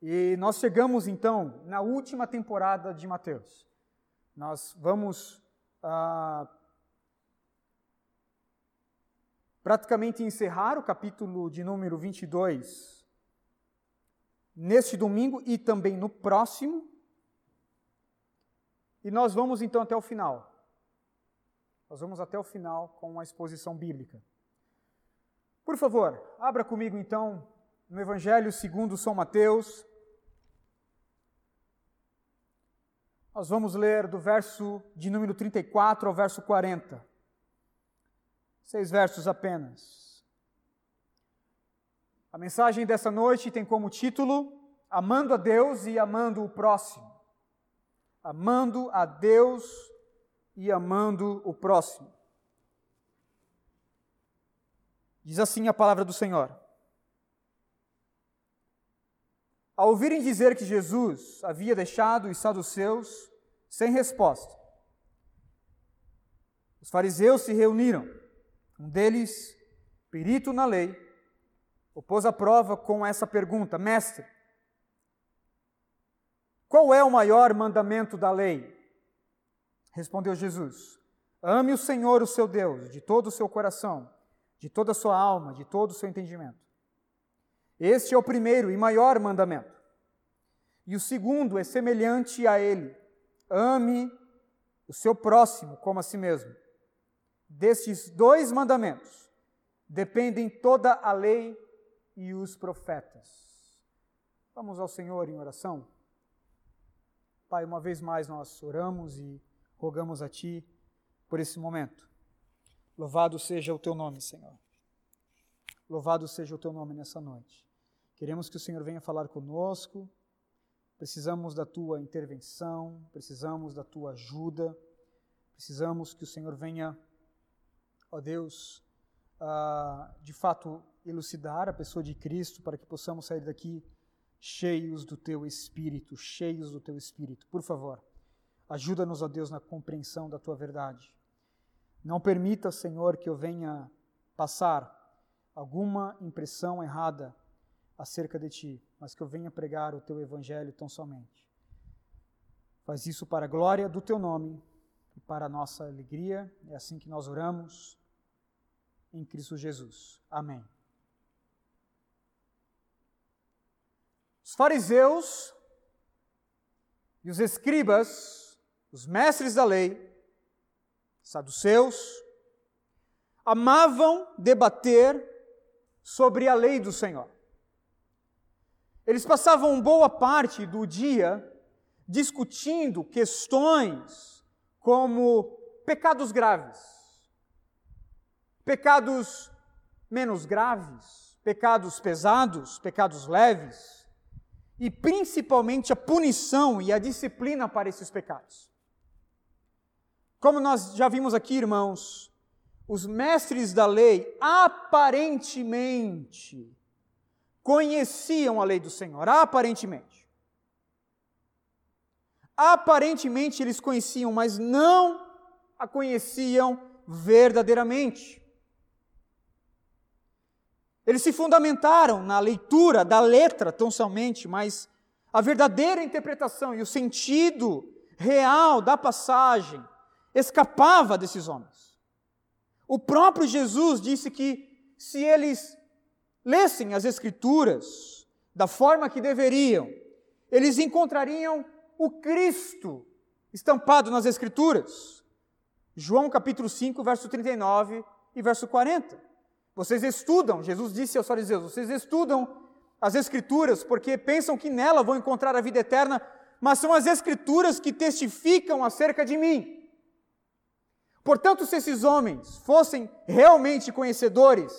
E nós chegamos então na última temporada de Mateus. Nós vamos ah, praticamente encerrar o capítulo de número 22 neste domingo e também no próximo. E nós vamos então até o final. Nós vamos até o final com a exposição bíblica. Por favor, abra comigo então no Evangelho segundo São Mateus. Nós vamos ler do verso de número 34 ao verso 40. Seis versos apenas. A mensagem dessa noite tem como título Amando a Deus e amando o próximo. Amando a Deus e amando o próximo. Diz assim a palavra do Senhor. Ao ouvirem dizer que Jesus havia deixado os saduceus sem resposta, os fariseus se reuniram um deles, perito na lei, o pôs à prova com essa pergunta: Mestre, qual é o maior mandamento da lei? Respondeu Jesus: Ame o Senhor, o seu Deus, de todo o seu coração, de toda a sua alma, de todo o seu entendimento. Este é o primeiro e maior mandamento. E o segundo é semelhante a ele: ame o seu próximo como a si mesmo. Destes dois mandamentos dependem toda a lei e os profetas. Vamos ao Senhor em oração. Pai, uma vez mais nós oramos e rogamos a Ti por esse momento. Louvado seja o Teu nome, Senhor. Louvado seja o Teu nome nessa noite. Queremos que o Senhor venha falar conosco. Precisamos da Tua intervenção, precisamos da Tua ajuda, precisamos que o Senhor venha ó Deus, uh, de fato elucidar a pessoa de Cristo para que possamos sair daqui cheios do teu espírito, cheios do teu espírito. Por favor, ajuda-nos, ó Deus, na compreensão da tua verdade. Não permita, Senhor, que eu venha passar alguma impressão errada acerca de ti, mas que eu venha pregar o teu evangelho tão somente. Faz isso para a glória do teu nome e para a nossa alegria. É assim que nós oramos em Cristo Jesus. Amém. Os fariseus e os escribas, os mestres da lei, saduceus, amavam debater sobre a lei do Senhor. Eles passavam boa parte do dia discutindo questões como pecados graves pecados menos graves, pecados pesados, pecados leves, e principalmente a punição e a disciplina para esses pecados. Como nós já vimos aqui, irmãos, os mestres da lei aparentemente conheciam a lei do Senhor, aparentemente. Aparentemente eles conheciam, mas não a conheciam verdadeiramente. Eles se fundamentaram na leitura da letra tão somente, mas a verdadeira interpretação e o sentido real da passagem escapava desses homens. O próprio Jesus disse que se eles lessem as Escrituras da forma que deveriam, eles encontrariam o Cristo estampado nas Escrituras. João capítulo 5, verso 39 e verso 40. Vocês estudam, Jesus disse aos fariseus, vocês estudam as Escrituras porque pensam que nela vão encontrar a vida eterna, mas são as Escrituras que testificam acerca de mim. Portanto, se esses homens fossem realmente conhecedores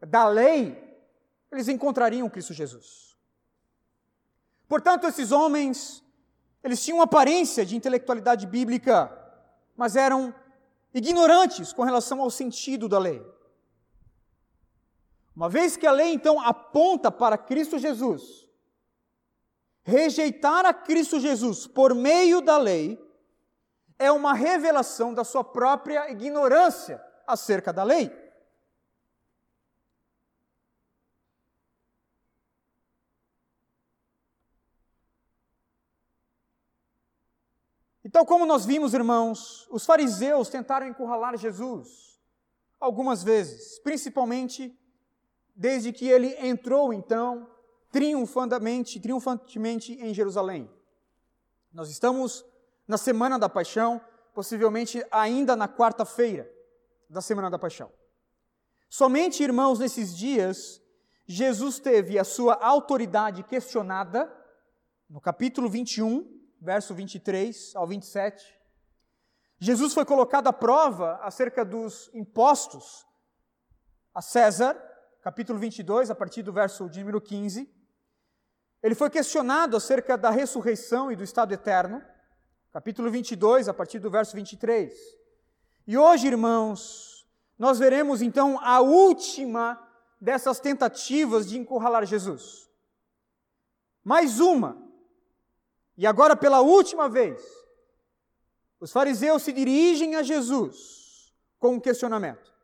da lei, eles encontrariam Cristo Jesus. Portanto, esses homens, eles tinham aparência de intelectualidade bíblica, mas eram ignorantes com relação ao sentido da lei. Uma vez que a lei então aponta para Cristo Jesus, rejeitar a Cristo Jesus por meio da lei é uma revelação da sua própria ignorância acerca da lei. E tal como nós vimos, irmãos, os fariseus tentaram encurralar Jesus algumas vezes, principalmente desde que ele entrou então triunfantemente, triunfantemente em Jerusalém. Nós estamos na semana da paixão, possivelmente ainda na quarta-feira da semana da paixão. Somente, irmãos, nesses dias, Jesus teve a sua autoridade questionada, no capítulo 21, verso 23 ao 27. Jesus foi colocado à prova acerca dos impostos a César, capítulo 22, a partir do verso de número 15. Ele foi questionado acerca da ressurreição e do estado eterno, capítulo 22, a partir do verso 23. E hoje, irmãos, nós veremos então a última dessas tentativas de encurralar Jesus. Mais uma. E agora, pela última vez, os fariseus se dirigem a Jesus com um questionamento.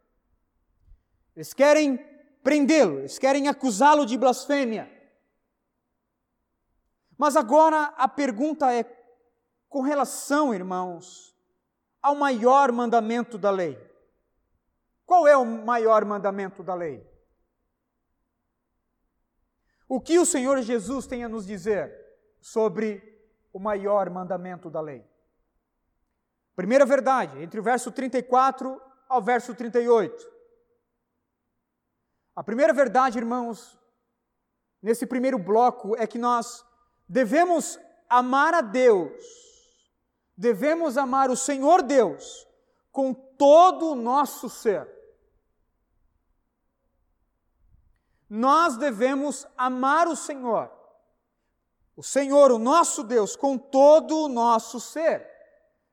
Eles querem prendê-lo, eles querem acusá-lo de blasfêmia. Mas agora a pergunta é: com relação, irmãos, ao maior mandamento da lei. Qual é o maior mandamento da lei? O que o Senhor Jesus tem a nos dizer sobre o maior mandamento da lei? Primeira verdade, entre o verso 34 ao verso 38. A primeira verdade, irmãos, nesse primeiro bloco, é que nós devemos amar a Deus, devemos amar o Senhor Deus com todo o nosso ser. Nós devemos amar o Senhor, o Senhor, o nosso Deus, com todo o nosso ser.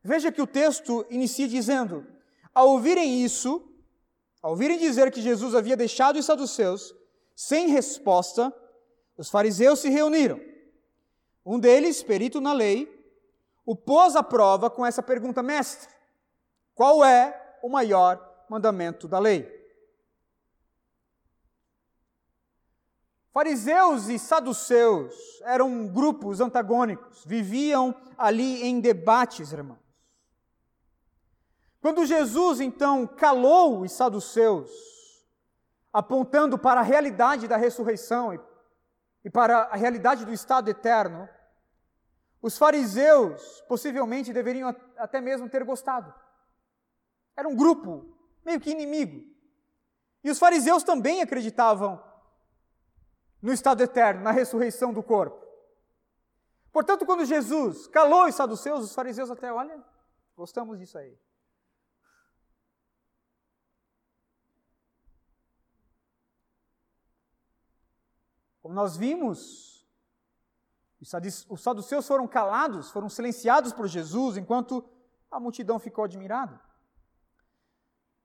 Veja que o texto inicia dizendo: ao ouvirem isso, ao ouvirem dizer que Jesus havia deixado os saduceus sem resposta, os fariseus se reuniram. Um deles, perito na lei, o pôs à prova com essa pergunta: Mestre, qual é o maior mandamento da lei? Fariseus e saduceus eram grupos antagônicos, viviam ali em debates, irmãos. Quando Jesus então calou os saduceus, apontando para a realidade da ressurreição e para a realidade do estado eterno, os fariseus possivelmente deveriam até mesmo ter gostado. Era um grupo meio que inimigo. E os fariseus também acreditavam no estado eterno, na ressurreição do corpo. Portanto, quando Jesus calou os saduceus, os fariseus até, olha, gostamos disso aí. Como nós vimos, os saduceus foram calados, foram silenciados por Jesus, enquanto a multidão ficou admirada.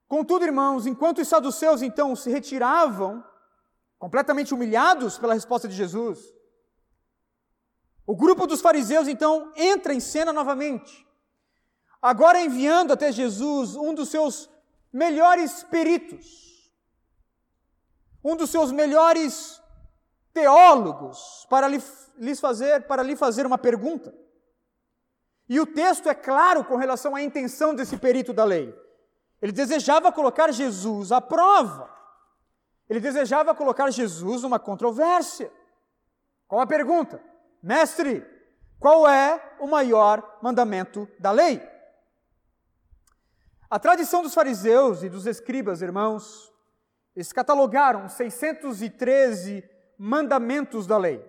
Contudo, irmãos, enquanto os saduceus então se retiravam completamente humilhados pela resposta de Jesus. O grupo dos fariseus então entra em cena novamente, agora enviando até Jesus um dos seus melhores peritos, um dos seus melhores teólogos para lhe, lhes fazer para lhe fazer uma pergunta. E o texto é claro com relação à intenção desse perito da lei. Ele desejava colocar Jesus à prova. Ele desejava colocar Jesus numa controvérsia. Qual a pergunta? Mestre, qual é o maior mandamento da lei? A tradição dos fariseus e dos escribas, irmãos, eles catalogaram 613 mandamentos da lei.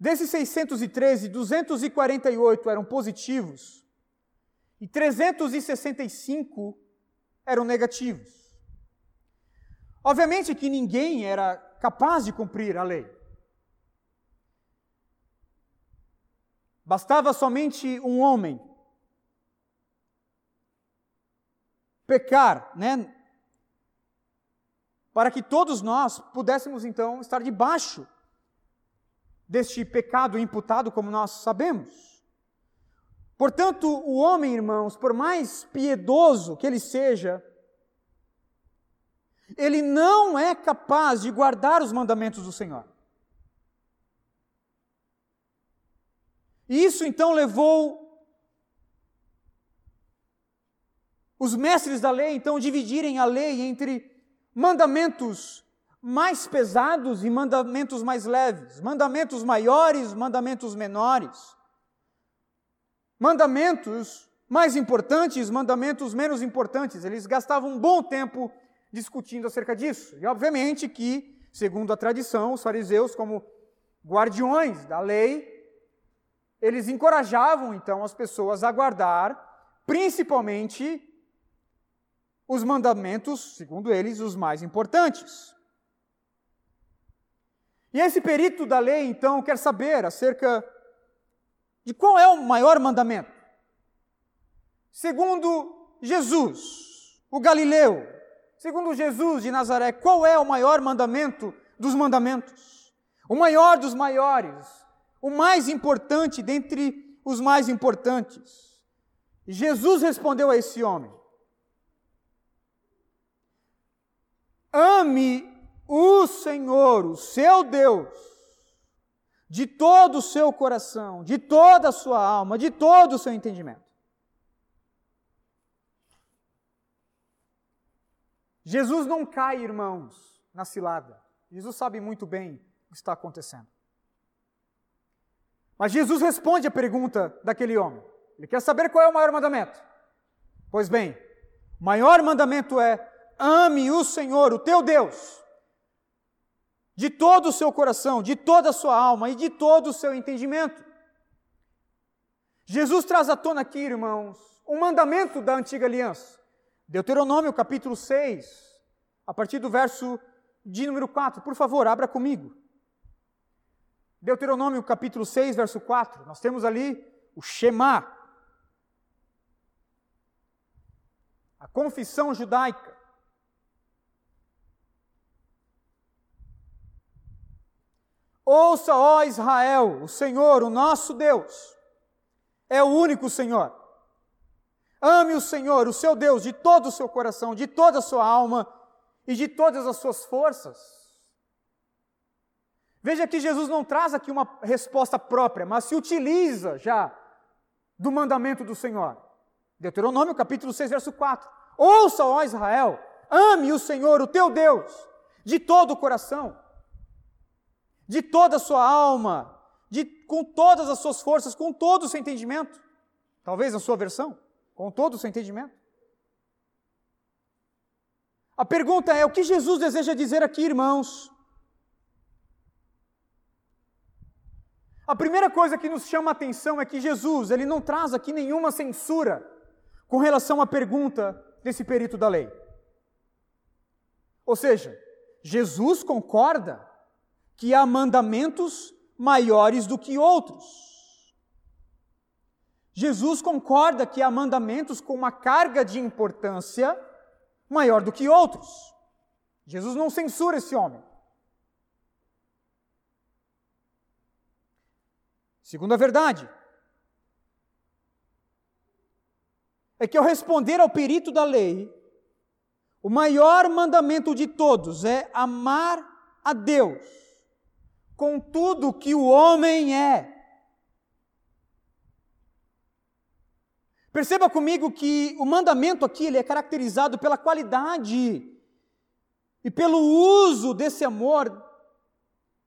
Desses 613, 248 eram positivos e 365 eram negativos. Obviamente que ninguém era capaz de cumprir a lei. Bastava somente um homem pecar, né? Para que todos nós pudéssemos então estar debaixo deste pecado imputado, como nós sabemos. Portanto, o homem, irmãos, por mais piedoso que ele seja, ele não é capaz de guardar os mandamentos do Senhor. Isso então levou os mestres da lei então dividirem a lei entre mandamentos mais pesados e mandamentos mais leves, mandamentos maiores, mandamentos menores, mandamentos mais importantes, mandamentos menos importantes. Eles gastavam um bom tempo discutindo acerca disso. E obviamente que, segundo a tradição, os fariseus, como guardiões da lei, eles encorajavam então as pessoas a guardar, principalmente os mandamentos, segundo eles, os mais importantes. E esse perito da lei, então, quer saber acerca de qual é o maior mandamento. Segundo Jesus, o Galileu, segundo Jesus de Nazaré, qual é o maior mandamento dos mandamentos? O maior dos maiores, o mais importante dentre os mais importantes. Jesus respondeu a esse homem: Ame o Senhor, o seu Deus, de todo o seu coração, de toda a sua alma, de todo o seu entendimento. Jesus não cai, irmãos, na cilada. Jesus sabe muito bem o que está acontecendo. Mas Jesus responde a pergunta daquele homem. Ele quer saber qual é o maior mandamento. Pois bem, o maior mandamento é ame o Senhor, o teu Deus, de todo o seu coração, de toda a sua alma e de todo o seu entendimento. Jesus traz à tona aqui, irmãos, um mandamento da antiga aliança. Deuteronômio capítulo 6, a partir do verso de número 4. Por favor, abra comigo. Deuteronômio capítulo 6, verso 4. Nós temos ali o Shema, a confissão judaica. Ouça, ó Israel, o Senhor, o nosso Deus, é o único Senhor. Ame o Senhor, o seu Deus, de todo o seu coração, de toda a sua alma e de todas as suas forças. Veja que Jesus não traz aqui uma resposta própria, mas se utiliza já do mandamento do Senhor. Deuteronômio capítulo 6, verso 4. Ouça, ó Israel, ame o Senhor, o teu Deus, de todo o coração de toda a sua alma, de, com todas as suas forças, com todo o seu entendimento. Talvez a sua versão, com todo o seu entendimento. A pergunta é: o que Jesus deseja dizer aqui, irmãos? A primeira coisa que nos chama a atenção é que Jesus, ele não traz aqui nenhuma censura com relação à pergunta desse perito da lei. Ou seja, Jesus concorda que há mandamentos maiores do que outros. Jesus concorda que há mandamentos com uma carga de importância maior do que outros. Jesus não censura esse homem. Segunda verdade, é que ao responder ao perito da lei, o maior mandamento de todos é amar a Deus com tudo que o homem é. Perceba comigo que o mandamento aqui ele é caracterizado pela qualidade e pelo uso desse amor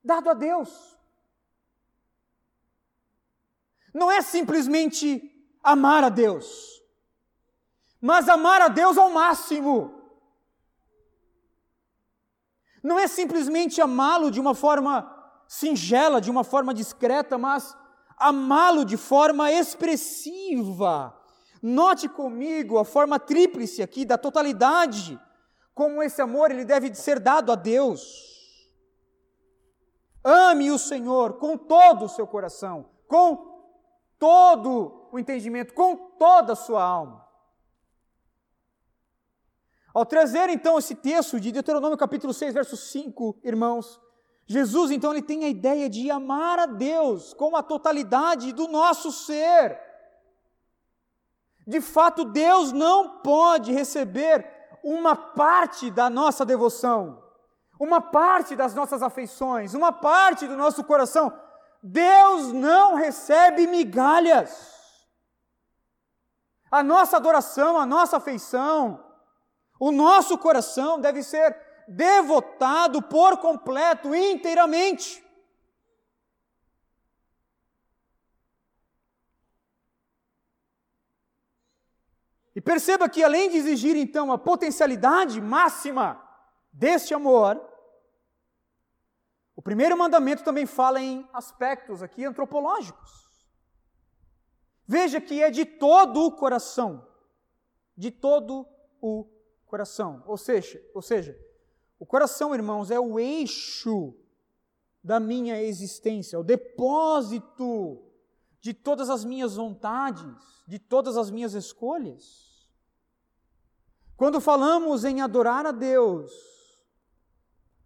dado a Deus. Não é simplesmente amar a Deus, mas amar a Deus ao máximo. Não é simplesmente amá-lo de uma forma singela, de uma forma discreta, mas amá-lo de forma expressiva. Note comigo a forma tríplice aqui da totalidade, como esse amor ele deve ser dado a Deus. Ame o Senhor com todo o seu coração, com todo o entendimento, com toda a sua alma. Ao trazer então esse texto de Deuteronômio capítulo 6, verso 5, irmãos, Jesus, então, ele tem a ideia de amar a Deus com a totalidade do nosso ser. De fato, Deus não pode receber uma parte da nossa devoção, uma parte das nossas afeições, uma parte do nosso coração. Deus não recebe migalhas. A nossa adoração, a nossa afeição, o nosso coração deve ser devotado por completo, inteiramente. E perceba que, além de exigir então a potencialidade máxima deste amor, o primeiro mandamento também fala em aspectos aqui antropológicos. Veja que é de todo o coração, de todo o coração. Ou seja, ou seja, o coração, irmãos, é o eixo da minha existência, o depósito de todas as minhas vontades, de todas as minhas escolhas. Quando falamos em adorar a Deus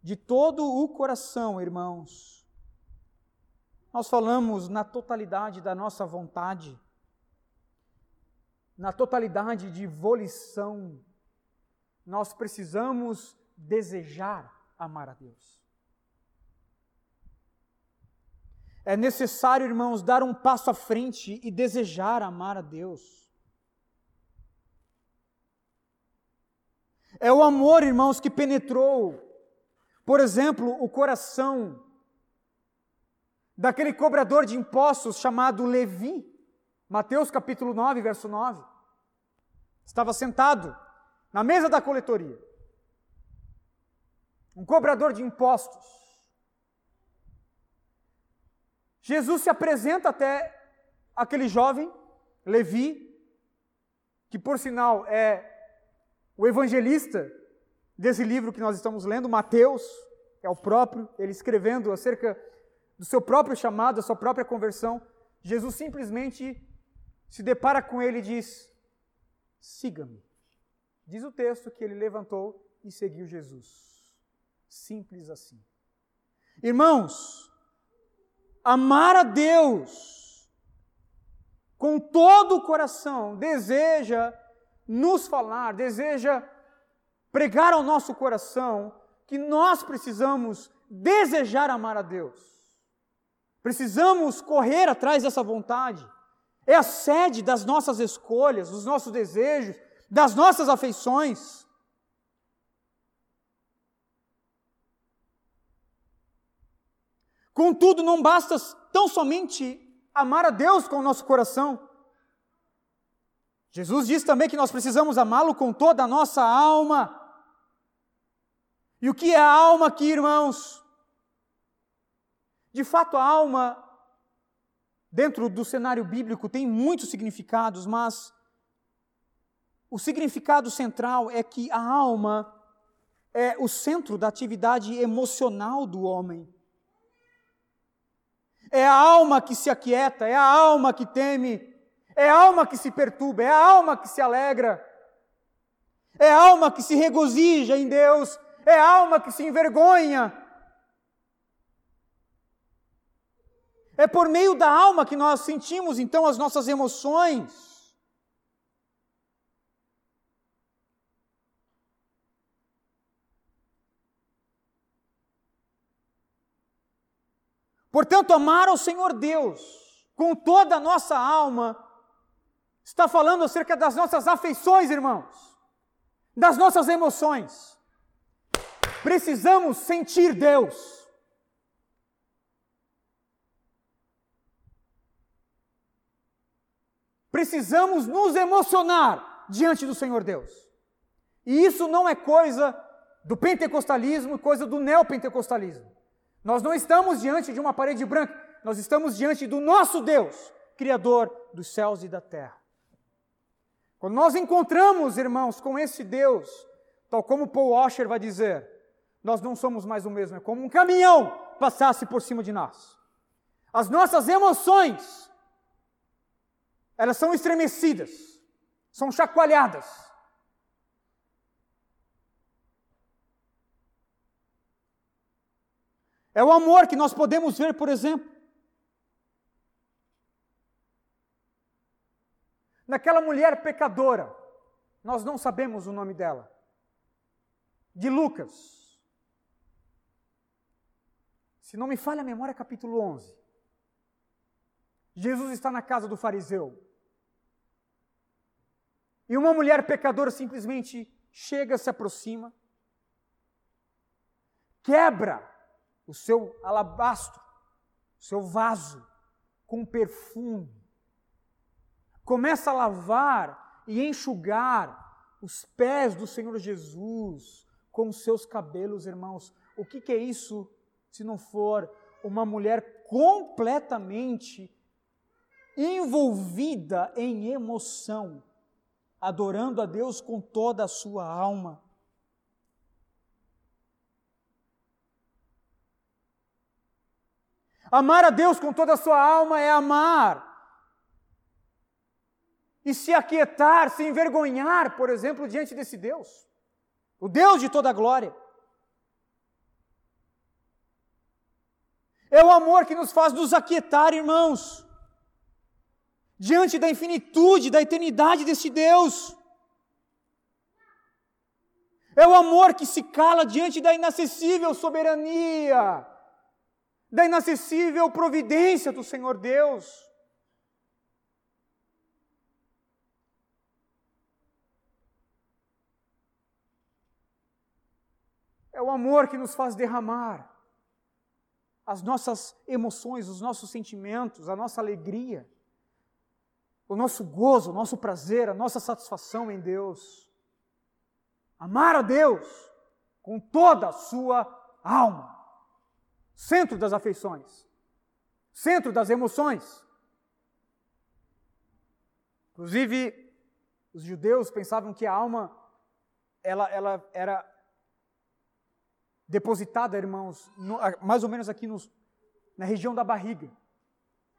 de todo o coração, irmãos, nós falamos na totalidade da nossa vontade, na totalidade de volição. Nós precisamos desejar amar a Deus. É necessário, irmãos, dar um passo à frente e desejar amar a Deus. É o amor, irmãos, que penetrou, por exemplo, o coração daquele cobrador de impostos chamado Levi. Mateus capítulo 9, verso 9. Estava sentado na mesa da coletoria. Um cobrador de impostos. Jesus se apresenta até aquele jovem, Levi, que por sinal é o evangelista desse livro que nós estamos lendo, Mateus, é o próprio, ele escrevendo acerca do seu próprio chamado, da sua própria conversão, Jesus simplesmente se depara com ele e diz: siga-me. Diz o texto que ele levantou e seguiu Jesus. Simples assim. Irmãos, amar a Deus com todo o coração deseja nos falar, deseja pregar ao nosso coração que nós precisamos desejar amar a Deus. Precisamos correr atrás dessa vontade. É a sede das nossas escolhas, dos nossos desejos, das nossas afeições. Contudo, não basta tão somente amar a Deus com o nosso coração. Jesus diz também que nós precisamos amá-lo com toda a nossa alma. E o que é a alma aqui, irmãos? De fato, a alma, dentro do cenário bíblico, tem muitos significados, mas o significado central é que a alma é o centro da atividade emocional do homem. É a alma que se aquieta, é a alma que teme, é a alma que se perturba, é a alma que se alegra, é a alma que se regozija em Deus, é a alma que se envergonha. É por meio da alma que nós sentimos então as nossas emoções. Portanto, amar ao Senhor Deus com toda a nossa alma Está falando acerca das nossas afeições, irmãos, das nossas emoções. Precisamos sentir Deus. Precisamos nos emocionar diante do Senhor Deus. E isso não é coisa do pentecostalismo, coisa do neopentecostalismo. Nós não estamos diante de uma parede branca, nós estamos diante do nosso Deus, Criador dos céus e da terra. Quando nós encontramos, irmãos, com esse Deus, tal como Paul Washer vai dizer, nós não somos mais o mesmo, é como um caminhão passasse por cima de nós. As nossas emoções, elas são estremecidas, são chacoalhadas. É o amor que nós podemos ver, por exemplo, naquela mulher pecadora, nós não sabemos o nome dela, de Lucas. Se não me falha a memória, capítulo 11. Jesus está na casa do fariseu. E uma mulher pecadora simplesmente chega, se aproxima, quebra o seu alabastro, o seu vaso com perfume, começa a lavar e enxugar os pés do Senhor Jesus com os seus cabelos, irmãos. O que, que é isso se não for uma mulher completamente envolvida em emoção, adorando a Deus com toda a sua alma. Amar a Deus com toda a sua alma é amar. E se aquietar, se envergonhar, por exemplo, diante desse Deus, o Deus de toda a glória. É o amor que nos faz nos aquietar, irmãos diante da infinitude, da eternidade desse Deus. É o amor que se cala diante da inacessível soberania, da inacessível providência do Senhor Deus. É o amor que nos faz derramar as nossas emoções, os nossos sentimentos, a nossa alegria o nosso gozo, o nosso prazer, a nossa satisfação em Deus. Amar a Deus com toda a sua alma. Centro das afeições, centro das emoções. Inclusive, os judeus pensavam que a alma ela, ela era depositada, irmãos, no, mais ou menos aqui nos, na região da barriga.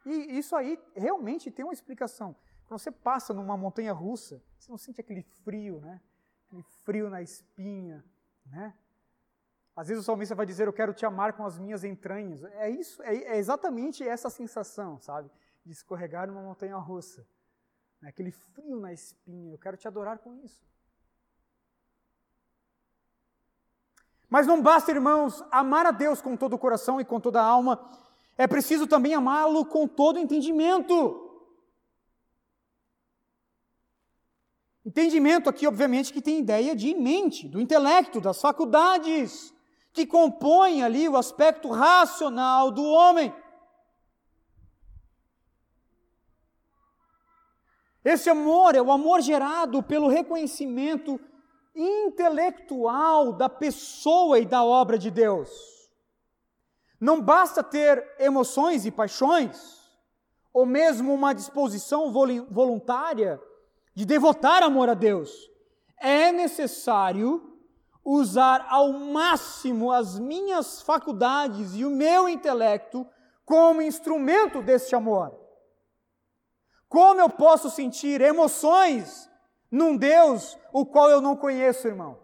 E isso aí realmente tem uma explicação. Quando você passa numa montanha russa, você não sente aquele frio, né? Aquele frio na espinha, né? Às vezes o salmista vai dizer, eu quero te amar com as minhas entranhas. É isso, é, é exatamente essa sensação, sabe? De escorregar numa montanha russa. Né? Aquele frio na espinha, eu quero te adorar com isso. Mas não basta, irmãos, amar a Deus com todo o coração e com toda a alma é preciso também amá-lo com todo entendimento. Entendimento aqui, obviamente, que tem ideia de mente, do intelecto, das faculdades, que compõem ali o aspecto racional do homem. Esse amor é o amor gerado pelo reconhecimento intelectual da pessoa e da obra de Deus. Não basta ter emoções e paixões, ou mesmo uma disposição voluntária de devotar amor a Deus. É necessário usar ao máximo as minhas faculdades e o meu intelecto como instrumento deste amor. Como eu posso sentir emoções num Deus o qual eu não conheço, irmão?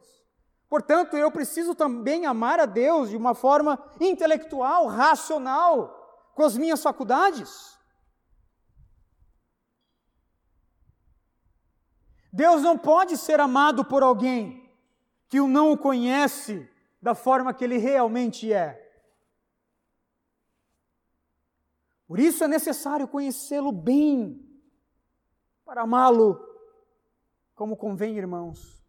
Portanto, eu preciso também amar a Deus de uma forma intelectual, racional, com as minhas faculdades. Deus não pode ser amado por alguém que o não conhece da forma que ele realmente é. Por isso é necessário conhecê-lo bem, para amá-lo como convém, irmãos.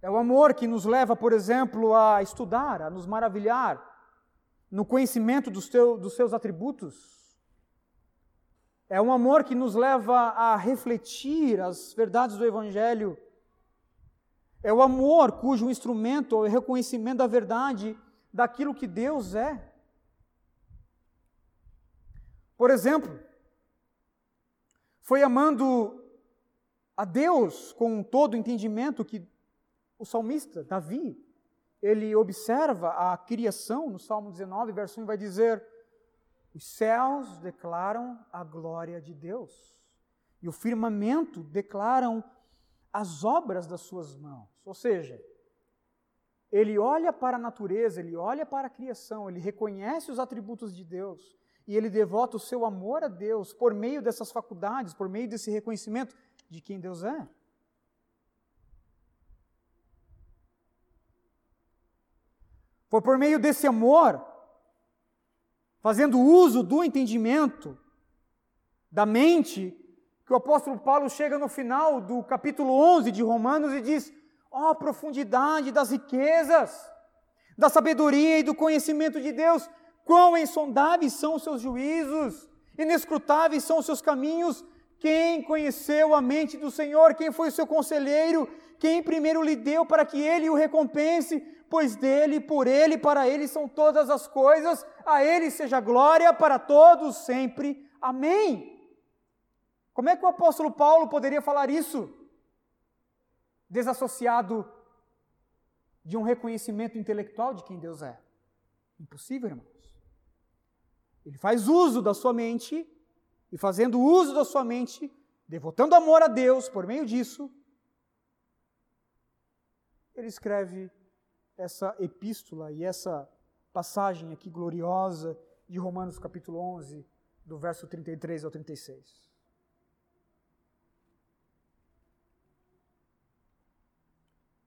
É o amor que nos leva, por exemplo, a estudar, a nos maravilhar no conhecimento dos, teu, dos seus atributos. É um amor que nos leva a refletir as verdades do Evangelho. É o amor cujo instrumento é o reconhecimento da verdade daquilo que Deus é. Por exemplo, foi amando a Deus com todo o entendimento que o salmista, Davi, ele observa a criação, no Salmo 19, verso 1, vai dizer: Os céus declaram a glória de Deus, e o firmamento declaram as obras das suas mãos. Ou seja, ele olha para a natureza, ele olha para a criação, ele reconhece os atributos de Deus e ele devota o seu amor a Deus por meio dessas faculdades, por meio desse reconhecimento de quem Deus é. Foi por meio desse amor, fazendo uso do entendimento, da mente, que o apóstolo Paulo chega no final do capítulo 11 de Romanos e diz: ó, oh, profundidade das riquezas, da sabedoria e do conhecimento de Deus, quão insondáveis são os seus juízos, inescrutáveis são os seus caminhos. Quem conheceu a mente do Senhor? Quem foi o seu conselheiro? Quem primeiro lhe deu para que ele o recompense? Pois dele, por ele, para ele são todas as coisas, a ele seja glória para todos sempre. Amém. Como é que o apóstolo Paulo poderia falar isso? Desassociado de um reconhecimento intelectual de quem Deus é. Impossível, irmãos. Ele faz uso da sua mente, e fazendo uso da sua mente, devotando amor a Deus por meio disso, ele escreve essa epístola e essa passagem aqui gloriosa de Romanos capítulo 11, do verso 33 ao 36.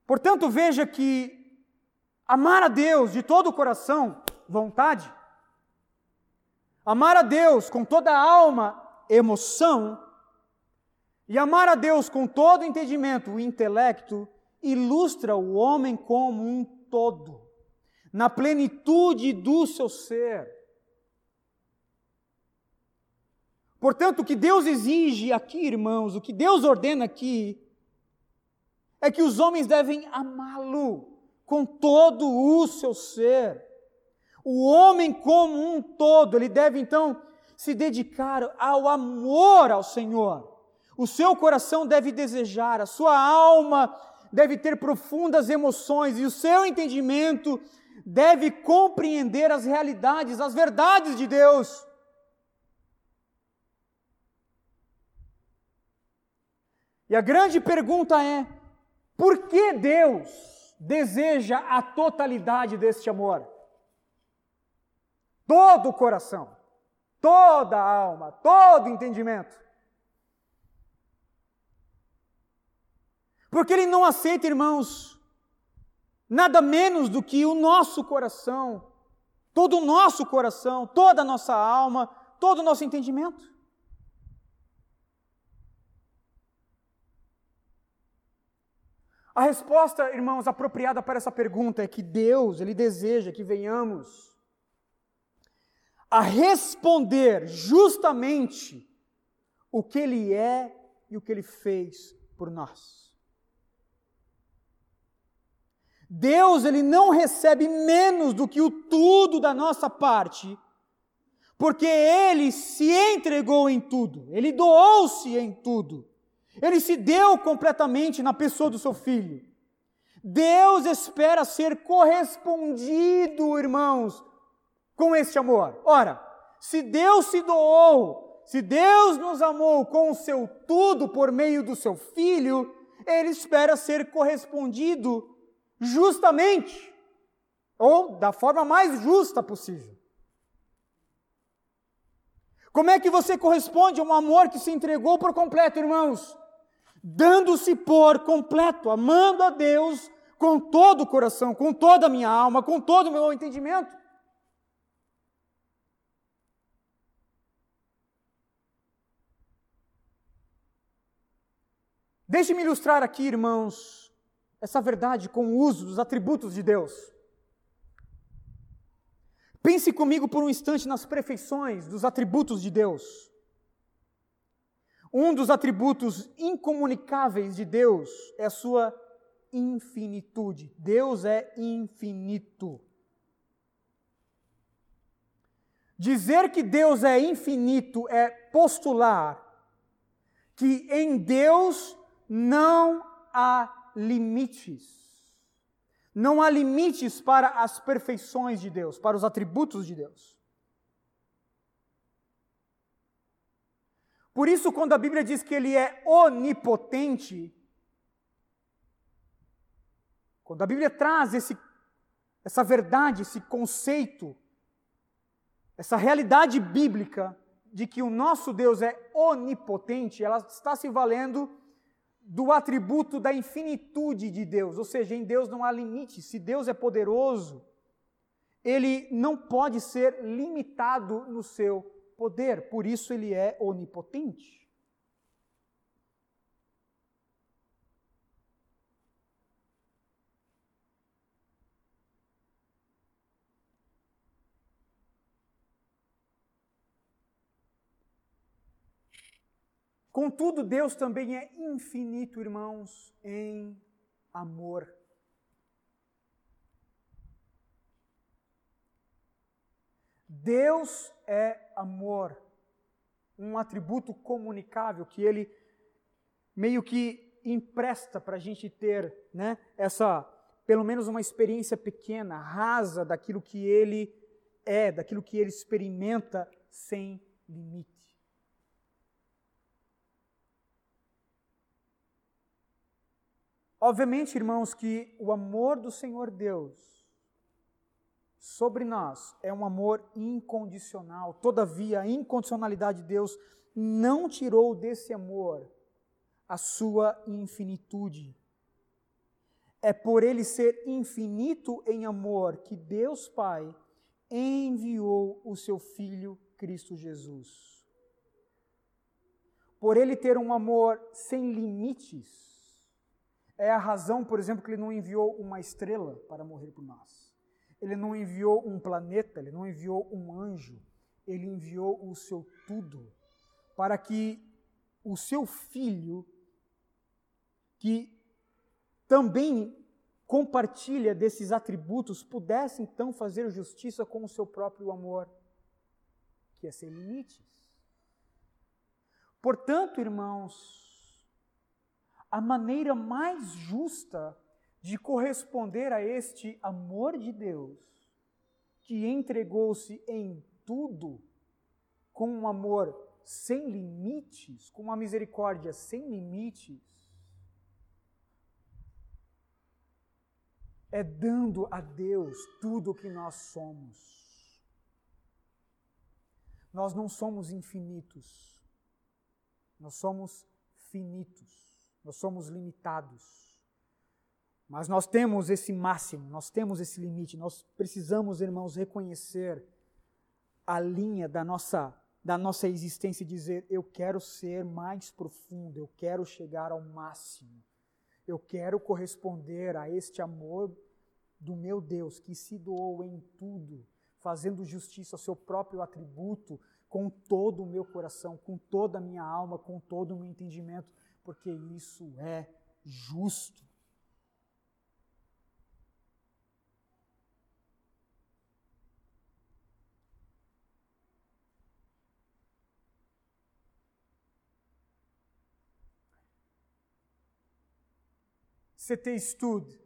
Portanto, veja que amar a Deus de todo o coração, vontade, amar a Deus com toda a alma, emoção, e amar a Deus com todo entendimento, o intelecto, ilustra o homem como um todo, na plenitude do seu ser. Portanto, o que Deus exige aqui, irmãos, o que Deus ordena aqui, é que os homens devem amá-lo com todo o seu ser. O homem como um todo, ele deve então se dedicar ao amor ao Senhor. O seu coração deve desejar, a sua alma deve ter profundas emoções e o seu entendimento deve compreender as realidades, as verdades de Deus. E a grande pergunta é: por que Deus deseja a totalidade deste amor? Todo o coração, toda a alma, todo o entendimento. Porque Ele não aceita, irmãos, nada menos do que o nosso coração, todo o nosso coração, toda a nossa alma, todo o nosso entendimento. A resposta, irmãos, apropriada para essa pergunta é que Deus, Ele deseja que venhamos a responder justamente o que Ele é e o que Ele fez por nós. Deus, Ele não recebe menos do que o tudo da nossa parte, porque Ele se entregou em tudo, Ele doou-se em tudo. Ele se deu completamente na pessoa do seu filho. Deus espera ser correspondido, irmãos, com este amor. Ora, se Deus se doou, se Deus nos amou com o seu tudo por meio do seu filho, ele espera ser correspondido justamente, ou da forma mais justa possível. Como é que você corresponde a um amor que se entregou por completo, irmãos? dando-se por completo, amando a Deus com todo o coração, com toda a minha alma, com todo o meu entendimento. Deixe-me ilustrar aqui, irmãos, essa verdade com o uso dos atributos de Deus. Pense comigo por um instante nas perfeições dos atributos de Deus. Um dos atributos incomunicáveis de Deus é a sua infinitude. Deus é infinito. Dizer que Deus é infinito é postular que em Deus não há limites. Não há limites para as perfeições de Deus, para os atributos de Deus. Por isso, quando a Bíblia diz que ele é onipotente, quando a Bíblia traz esse, essa verdade, esse conceito, essa realidade bíblica de que o nosso Deus é onipotente, ela está se valendo do atributo da infinitude de Deus, ou seja, em Deus não há limite. Se Deus é poderoso, ele não pode ser limitado no seu poder, por isso ele é onipotente. Contudo, Deus também é infinito, irmãos, em amor. Deus é amor, um atributo comunicável que ele meio que empresta para a gente ter, né, essa, pelo menos uma experiência pequena, rasa daquilo que ele é, daquilo que ele experimenta sem limite. Obviamente, irmãos, que o amor do Senhor Deus sobre nós é um amor incondicional. Todavia, a incondicionalidade de Deus não tirou desse amor a sua infinitude. É por ele ser infinito em amor que Deus Pai enviou o seu Filho Cristo Jesus. Por ele ter um amor sem limites, é a razão, por exemplo, que ele não enviou uma estrela para morrer por nós. Ele não enviou um planeta, ele não enviou um anjo, ele enviou o seu tudo, para que o seu filho, que também compartilha desses atributos, pudesse então fazer justiça com o seu próprio amor, que é sem limites. Portanto, irmãos, a maneira mais justa de corresponder a este amor de Deus, que entregou-se em tudo, com um amor sem limites, com uma misericórdia sem limites, é dando a Deus tudo o que nós somos. Nós não somos infinitos, nós somos finitos, nós somos limitados. Mas nós temos esse máximo, nós temos esse limite, nós precisamos, irmãos, reconhecer a linha da nossa da nossa existência e dizer: eu quero ser mais profundo, eu quero chegar ao máximo. Eu quero corresponder a este amor do meu Deus que se doou em tudo, fazendo justiça ao seu próprio atributo, com todo o meu coração, com toda a minha alma, com todo o meu entendimento, porque isso é justo. C.T. Stud,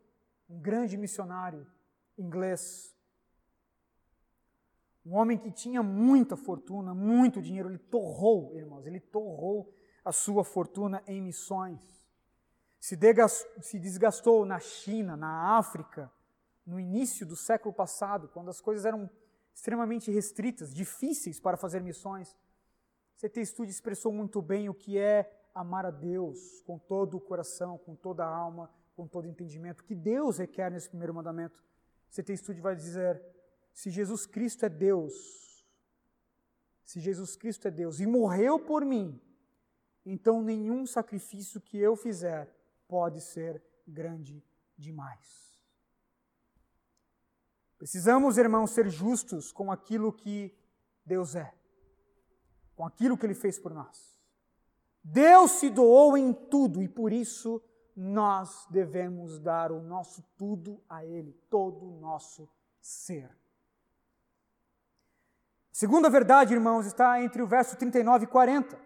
um grande missionário inglês, um homem que tinha muita fortuna, muito dinheiro, ele torrou, irmãos, ele torrou a sua fortuna em missões. Se, se desgastou na China, na África, no início do século passado, quando as coisas eram extremamente restritas, difíceis para fazer missões. C.T. Stud expressou muito bem o que é amar a Deus com todo o coração, com toda a alma, com todo entendimento, que Deus requer nesse primeiro mandamento. Tem estudo vai dizer: se Jesus Cristo é Deus, se Jesus Cristo é Deus e morreu por mim, então nenhum sacrifício que eu fizer pode ser grande demais. Precisamos, irmãos, ser justos com aquilo que Deus é, com aquilo que Ele fez por nós. Deus se doou em tudo e por isso nós devemos dar o nosso tudo a Ele, todo o nosso ser. Segunda verdade, irmãos, está entre o verso 39 e 40.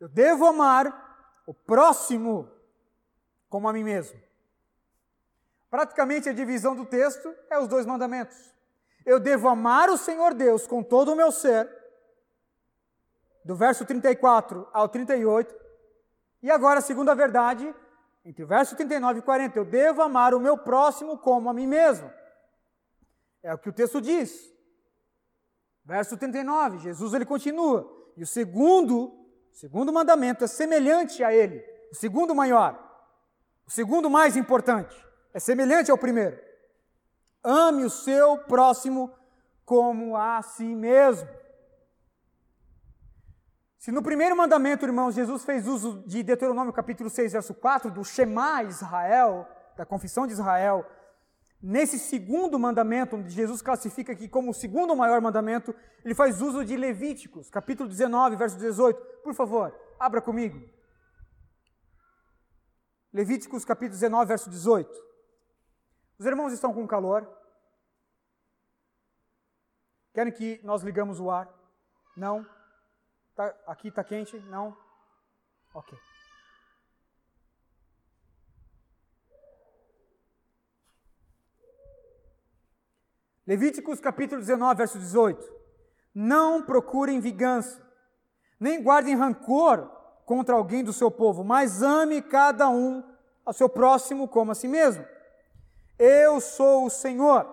Eu devo amar o próximo como a mim mesmo. Praticamente a divisão do texto é os dois mandamentos. Eu devo amar o Senhor Deus com todo o meu ser, do verso 34 ao 38. E agora a segunda verdade, entre o verso 39 e 40, eu devo amar o meu próximo como a mim mesmo. É o que o texto diz. Verso 39, Jesus ele continua. E o segundo, segundo mandamento é semelhante a ele, o segundo maior, o segundo mais importante. É semelhante ao primeiro. Ame o seu próximo como a si mesmo. Se no primeiro mandamento, irmãos, Jesus fez uso de Deuteronômio capítulo 6, verso 4, do Shema Israel, da confissão de Israel, nesse segundo mandamento, onde Jesus classifica aqui como o segundo maior mandamento, ele faz uso de Levíticos, capítulo 19, verso 18. Por favor, abra comigo. Levíticos, capítulo 19, verso 18. Os irmãos estão com calor? Querem que nós ligamos o ar? Não? Tá, aqui está quente? Não? Ok. Levíticos capítulo 19, verso 18. Não procurem vingança, nem guardem rancor contra alguém do seu povo, mas ame cada um ao seu próximo como a si mesmo. Eu sou o Senhor.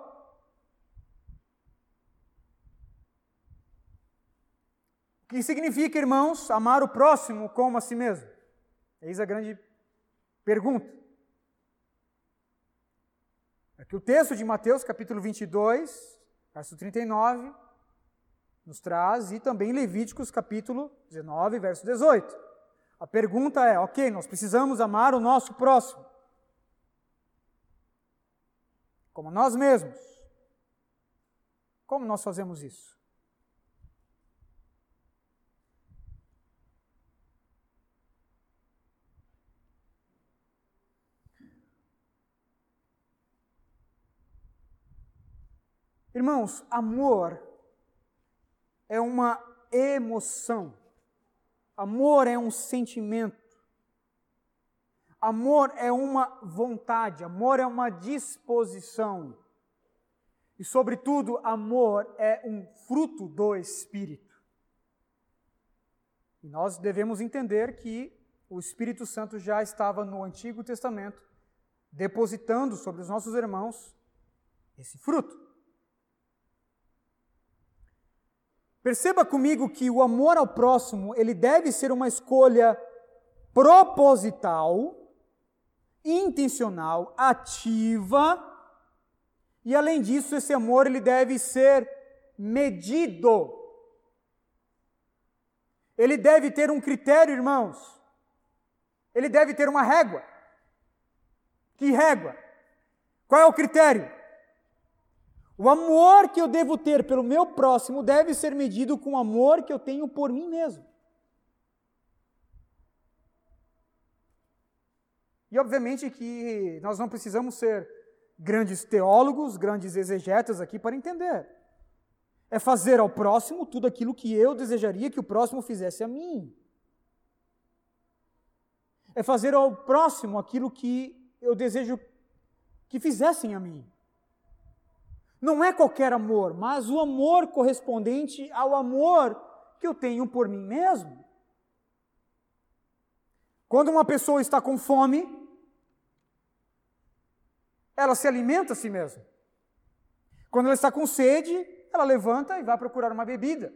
O que significa, irmãos, amar o próximo como a si mesmo? Eis a grande pergunta. Aqui o texto de Mateus, capítulo 22, verso 39, nos traz, e também Levíticos, capítulo 19, verso 18. A pergunta é: ok, nós precisamos amar o nosso próximo, como nós mesmos. Como nós fazemos isso? Irmãos, amor é uma emoção. Amor é um sentimento. Amor é uma vontade, amor é uma disposição. E, sobretudo, amor é um fruto do Espírito. E nós devemos entender que o Espírito Santo já estava no Antigo Testamento, depositando sobre os nossos irmãos esse fruto. Perceba comigo que o amor ao próximo, ele deve ser uma escolha proposital, intencional, ativa, e além disso, esse amor ele deve ser medido. Ele deve ter um critério, irmãos. Ele deve ter uma régua. Que régua? Qual é o critério? O amor que eu devo ter pelo meu próximo deve ser medido com o amor que eu tenho por mim mesmo. E obviamente que nós não precisamos ser grandes teólogos, grandes exegetas aqui para entender. É fazer ao próximo tudo aquilo que eu desejaria que o próximo fizesse a mim. É fazer ao próximo aquilo que eu desejo que fizessem a mim. Não é qualquer amor, mas o amor correspondente ao amor que eu tenho por mim mesmo. Quando uma pessoa está com fome, ela se alimenta a si mesma. Quando ela está com sede, ela levanta e vai procurar uma bebida.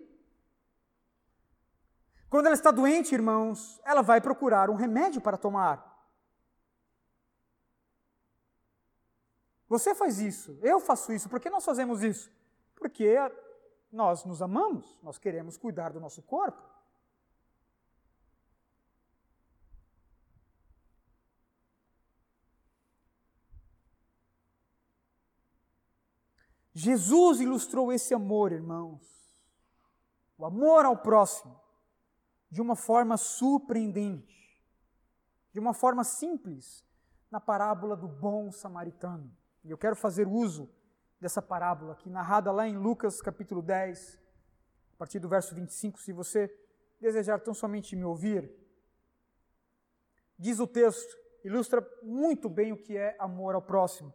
Quando ela está doente, irmãos, ela vai procurar um remédio para tomar. Você faz isso, eu faço isso. Por que nós fazemos isso? Porque nós nos amamos, nós queremos cuidar do nosso corpo. Jesus ilustrou esse amor, irmãos, o amor ao próximo, de uma forma surpreendente, de uma forma simples, na parábola do bom samaritano. E eu quero fazer uso dessa parábola aqui, narrada lá em Lucas capítulo 10, a partir do verso 25, se você desejar tão somente me ouvir. Diz o texto, ilustra muito bem o que é amor ao próximo.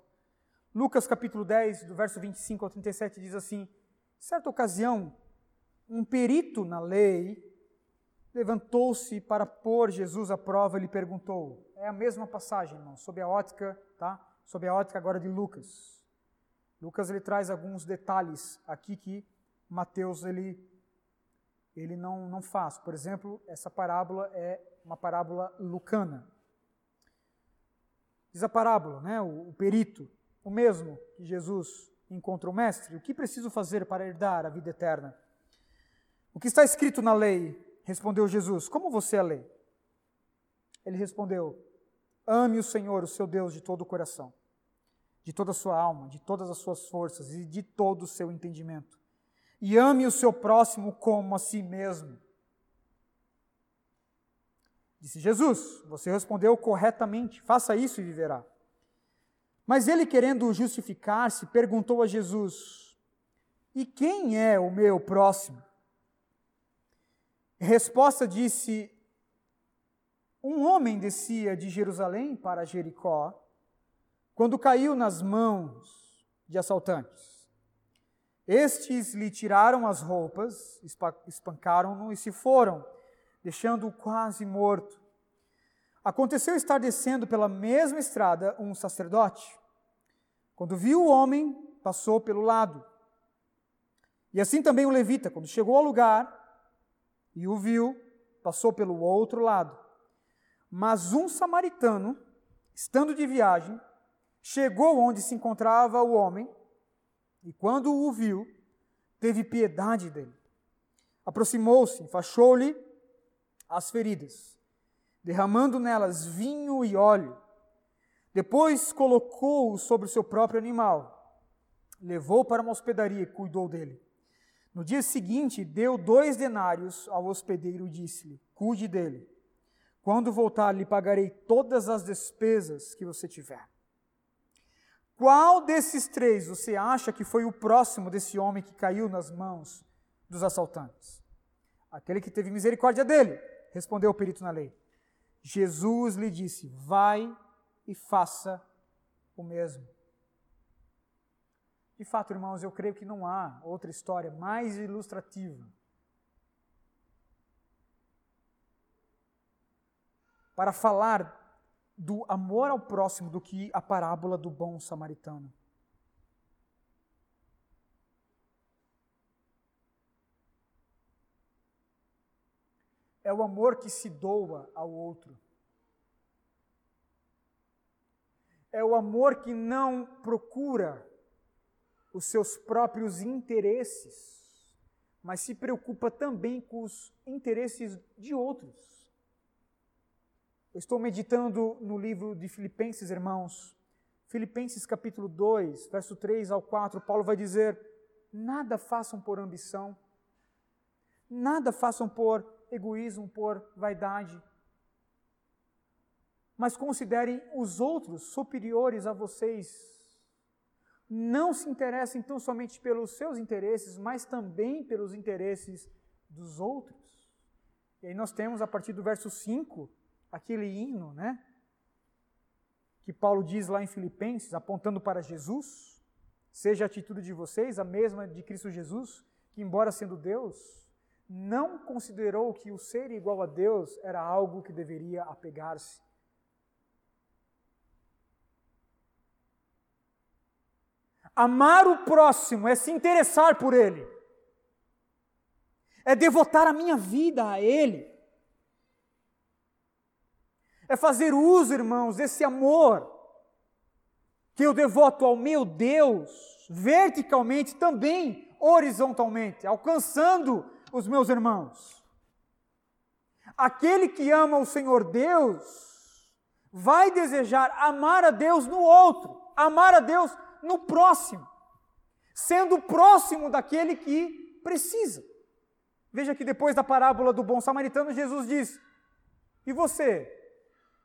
Lucas capítulo 10, do verso 25 ao 37, diz assim: Certa ocasião, um perito na lei levantou-se para pôr Jesus à prova e lhe perguntou. É a mesma passagem, irmão, sob a ótica, tá? Sob a ótica agora de Lucas. Lucas ele traz alguns detalhes aqui que Mateus ele, ele não, não faz. Por exemplo, essa parábola é uma parábola lucana. Diz a parábola, né, o, o perito, o mesmo que Jesus encontra o mestre, o que preciso fazer para herdar a vida eterna? O que está escrito na lei? Respondeu Jesus. Como você a lei? Ele respondeu: Ame o Senhor, o seu Deus, de todo o coração, de toda a sua alma, de todas as suas forças e de todo o seu entendimento. E ame o seu próximo como a si mesmo. Disse Jesus: Você respondeu corretamente, faça isso e viverá. Mas ele, querendo justificar-se, perguntou a Jesus: E quem é o meu próximo? Resposta, disse: Um homem descia de Jerusalém para Jericó quando caiu nas mãos de assaltantes. Estes lhe tiraram as roupas, espancaram-no e se foram, deixando-o quase morto. Aconteceu estar descendo pela mesma estrada um sacerdote. Quando viu o homem, passou pelo lado. E assim também o levita, quando chegou ao lugar e o viu, passou pelo outro lado. Mas um samaritano, estando de viagem, chegou onde se encontrava o homem e, quando o viu, teve piedade dele. Aproximou-se, enfaixou-lhe as feridas derramando nelas vinho e óleo. Depois colocou-o sobre o seu próprio animal, levou para uma hospedaria e cuidou dele. No dia seguinte, deu dois denários ao hospedeiro e disse-lhe: Cuide dele. Quando voltar, lhe pagarei todas as despesas que você tiver. Qual desses três você acha que foi o próximo desse homem que caiu nas mãos dos assaltantes? Aquele que teve misericórdia dele, respondeu o perito na lei. Jesus lhe disse: Vai e faça o mesmo. De fato, irmãos, eu creio que não há outra história mais ilustrativa para falar do amor ao próximo do que a parábola do bom samaritano. é o amor que se doa ao outro. É o amor que não procura os seus próprios interesses, mas se preocupa também com os interesses de outros. Eu estou meditando no livro de Filipenses, irmãos. Filipenses capítulo 2, verso 3 ao 4, Paulo vai dizer: Nada façam por ambição, nada façam por egoísmo, por vaidade. Mas considerem os outros superiores a vocês. Não se interessem tão somente pelos seus interesses, mas também pelos interesses dos outros. E aí nós temos, a partir do verso 5, aquele hino, né? Que Paulo diz lá em Filipenses, apontando para Jesus: Seja a atitude de vocês a mesma de Cristo Jesus, que, embora sendo Deus, não considerou que o ser igual a Deus era algo que deveria apegar-se. Amar o próximo é se interessar por ele, é devotar a minha vida a ele, é fazer uso, irmãos, desse amor que eu devoto ao meu Deus, verticalmente, também horizontalmente, alcançando os meus irmãos. Aquele que ama o Senhor Deus vai desejar amar a Deus no outro, amar a Deus no próximo, sendo próximo daquele que precisa. Veja que depois da parábola do bom samaritano, Jesus diz: E você?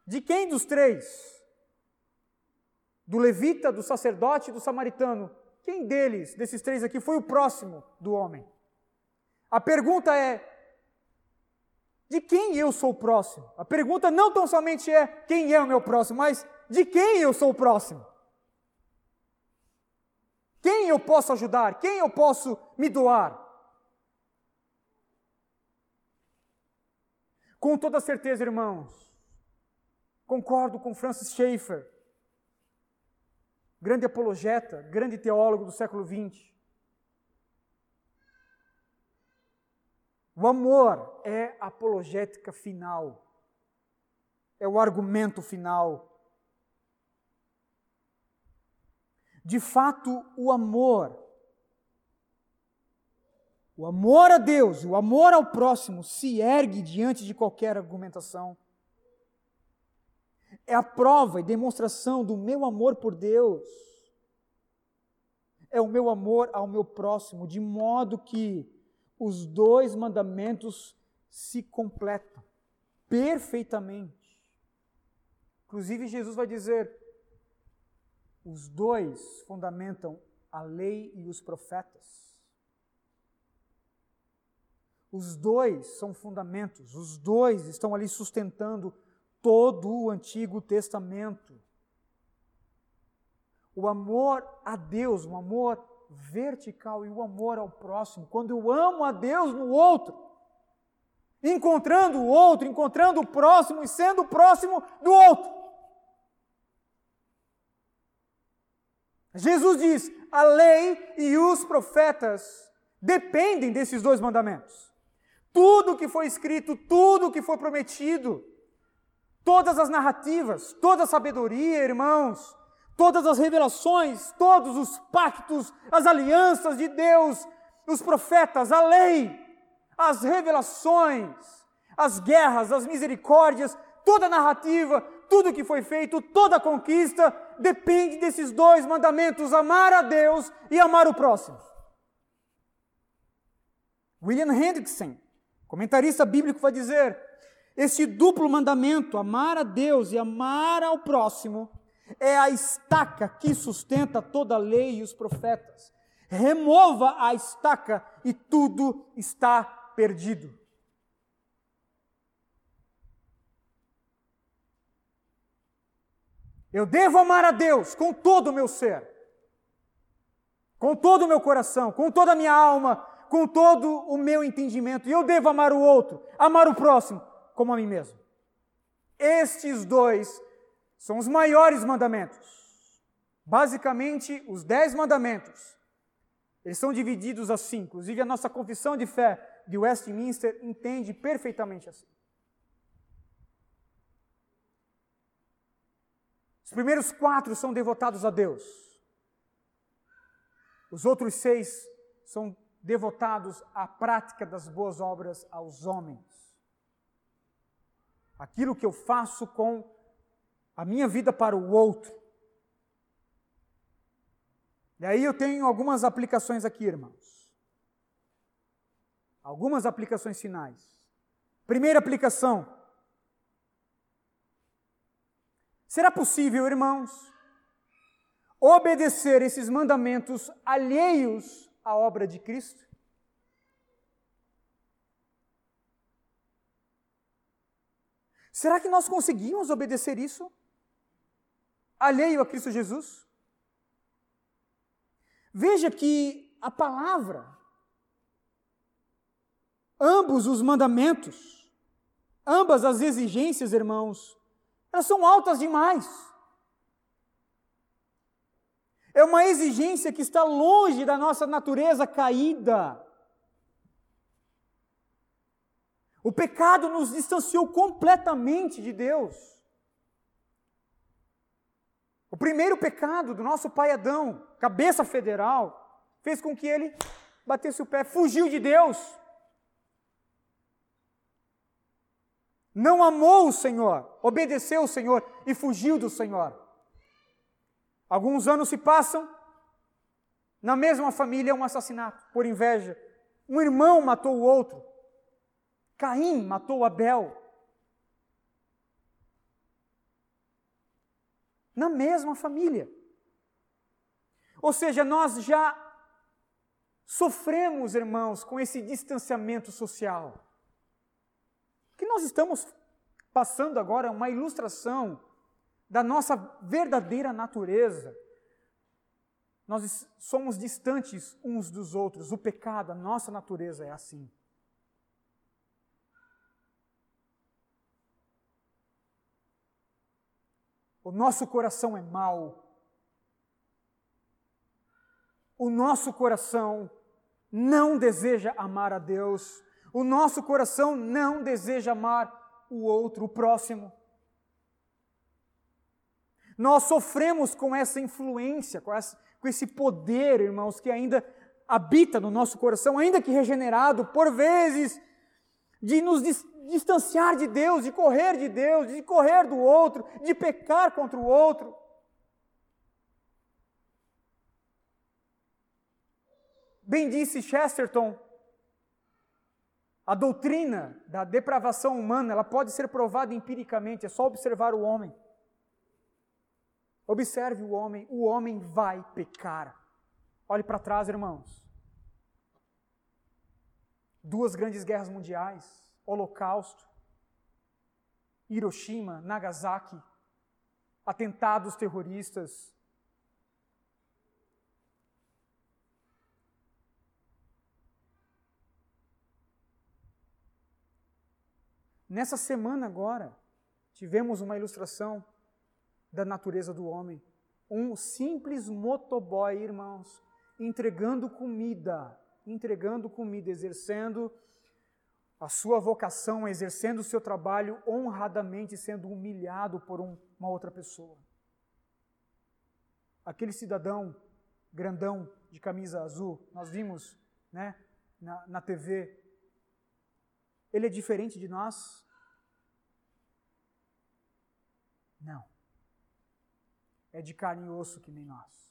De quem dos três? Do levita, do sacerdote do samaritano? Quem deles, desses três aqui, foi o próximo do homem? A pergunta é: de quem eu sou próximo? A pergunta não tão somente é quem é o meu próximo, mas de quem eu sou próximo? Quem eu posso ajudar? Quem eu posso me doar? Com toda certeza, irmãos, concordo com Francis Schaeffer, grande apologeta, grande teólogo do século XX. O amor é a apologética final, é o argumento final. De fato, o amor, o amor a Deus, o amor ao próximo se ergue diante de qualquer argumentação. É a prova e demonstração do meu amor por Deus. É o meu amor ao meu próximo, de modo que os dois mandamentos se completam perfeitamente. Inclusive, Jesus vai dizer: os dois fundamentam a lei e os profetas. Os dois são fundamentos, os dois estão ali sustentando todo o Antigo Testamento. O amor a Deus, o amor vertical e o amor ao próximo. Quando eu amo a Deus no outro, encontrando o outro, encontrando o próximo e sendo próximo do outro. Jesus diz: a lei e os profetas dependem desses dois mandamentos. Tudo que foi escrito, tudo que foi prometido, todas as narrativas, toda a sabedoria, irmãos, todas as revelações, todos os pactos, as alianças de Deus, os profetas, a lei, as revelações, as guerras, as misericórdias, toda a narrativa, tudo que foi feito, toda a conquista, depende desses dois mandamentos: amar a Deus e amar o próximo. William Hendrickson, Comentarista bíblico vai dizer: esse duplo mandamento, amar a Deus e amar ao próximo, é a estaca que sustenta toda a lei e os profetas. Remova a estaca e tudo está perdido. Eu devo amar a Deus com todo o meu ser, com todo o meu coração, com toda a minha alma, com todo o meu entendimento. E eu devo amar o outro, amar o próximo, como a mim mesmo. Estes dois são os maiores mandamentos. Basicamente, os dez mandamentos. Eles são divididos assim. Inclusive, a nossa confissão de fé de Westminster entende perfeitamente assim. Os primeiros quatro são devotados a Deus. Os outros seis são devotados à prática das boas obras aos homens. Aquilo que eu faço com a minha vida para o outro. E aí eu tenho algumas aplicações aqui, irmãos. Algumas aplicações finais. Primeira aplicação. Será possível, irmãos, obedecer esses mandamentos alheios a obra de Cristo? Será que nós conseguimos obedecer isso? Alheio a Cristo Jesus? Veja que a palavra, ambos os mandamentos, ambas as exigências, irmãos, elas são altas demais. É uma exigência que está longe da nossa natureza caída. O pecado nos distanciou completamente de Deus. O primeiro pecado do nosso pai Adão, cabeça federal, fez com que ele batesse o pé, fugiu de Deus. Não amou o Senhor, obedeceu o Senhor e fugiu do Senhor. Alguns anos se passam, na mesma família um assassinato por inveja. Um irmão matou o outro. Caim matou Abel. Na mesma família. Ou seja, nós já sofremos, irmãos, com esse distanciamento social. Que nós estamos passando agora é uma ilustração da nossa verdadeira natureza. Nós somos distantes uns dos outros. O pecado, a nossa natureza é assim. O nosso coração é mau. O nosso coração não deseja amar a Deus. O nosso coração não deseja amar o outro, o próximo. Nós sofremos com essa influência, com, essa, com esse poder, irmãos, que ainda habita no nosso coração, ainda que regenerado, por vezes de nos distanciar de Deus, de correr de Deus, de correr do outro, de pecar contra o outro. Bem disse Chesterton, a doutrina da depravação humana, ela pode ser provada empiricamente, é só observar o homem. Observe o homem, o homem vai pecar. Olhe para trás, irmãos. Duas grandes guerras mundiais, Holocausto, Hiroshima, Nagasaki, atentados terroristas. Nessa semana agora, tivemos uma ilustração da natureza do homem. Um simples motoboy, irmãos, entregando comida, entregando comida, exercendo a sua vocação, exercendo o seu trabalho honradamente, sendo humilhado por um, uma outra pessoa. Aquele cidadão grandão de camisa azul, nós vimos né, na, na TV, ele é diferente de nós? Não. É de carne e osso que nem nós.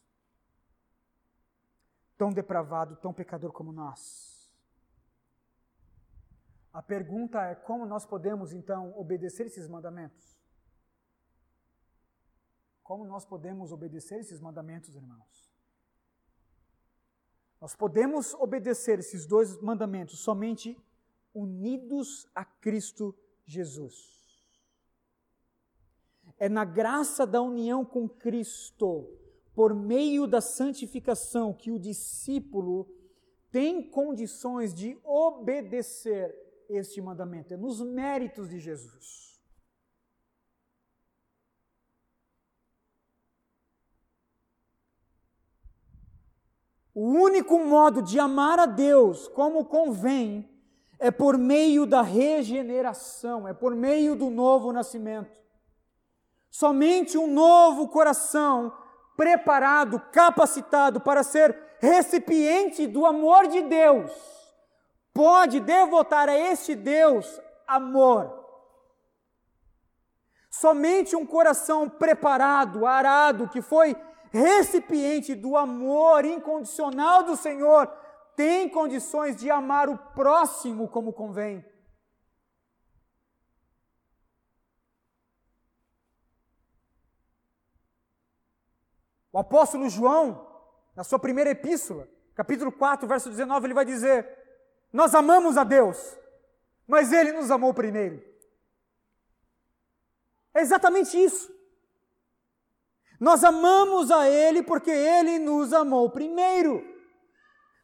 Tão depravado, tão pecador como nós. A pergunta é como nós podemos então obedecer esses mandamentos? Como nós podemos obedecer esses mandamentos, irmãos? Nós podemos obedecer esses dois mandamentos somente unidos a Cristo Jesus. É na graça da união com Cristo, por meio da santificação, que o discípulo tem condições de obedecer este mandamento, é nos méritos de Jesus. O único modo de amar a Deus como convém é por meio da regeneração, é por meio do novo nascimento. Somente um novo coração preparado, capacitado para ser recipiente do amor de Deus pode devotar a este Deus amor. Somente um coração preparado, arado, que foi recipiente do amor incondicional do Senhor, tem condições de amar o próximo como convém. O apóstolo João, na sua primeira epístola, capítulo 4, verso 19, ele vai dizer: nós amamos a Deus, mas Ele nos amou primeiro. É exatamente isso. Nós amamos a Ele porque Ele nos amou primeiro.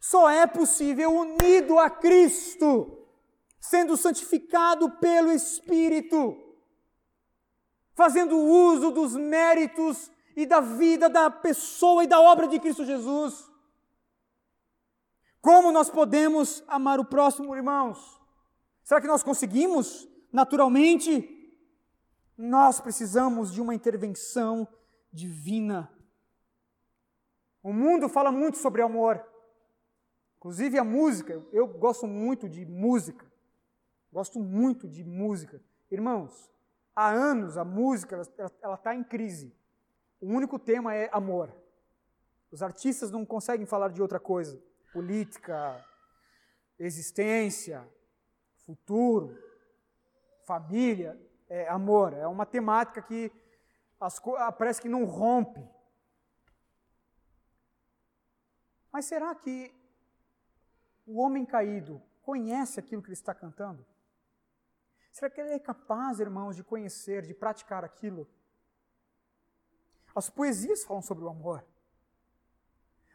Só é possível unido a Cristo, sendo santificado pelo Espírito, fazendo uso dos méritos e da vida da pessoa e da obra de Cristo Jesus. Como nós podemos amar o próximo, irmãos? Será que nós conseguimos naturalmente? Nós precisamos de uma intervenção divina. O mundo fala muito sobre amor. Inclusive a música, eu gosto muito de música. Gosto muito de música. Irmãos, há anos a música ela está em crise. O único tema é amor. Os artistas não conseguem falar de outra coisa política, existência, futuro, família, é, amor. É uma temática que as, ah, parece que não rompe. Mas será que o homem caído conhece aquilo que ele está cantando? Será que ele é capaz, irmãos, de conhecer, de praticar aquilo? As poesias falam sobre o amor.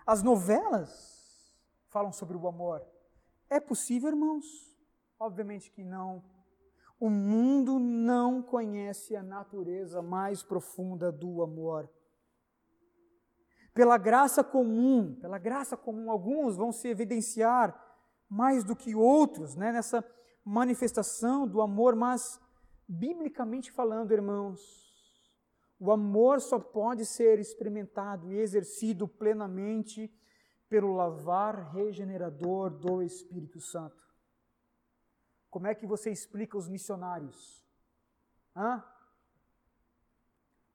As novelas falam sobre o amor. É possível, irmãos? Obviamente que não. O mundo não conhece a natureza mais profunda do amor. Pela graça comum, pela graça comum, alguns vão se evidenciar mais do que outros né, nessa manifestação do amor, mas, biblicamente falando, irmãos, o amor só pode ser experimentado e exercido plenamente pelo lavar regenerador do Espírito Santo. Como é que você explica os missionários? Hã?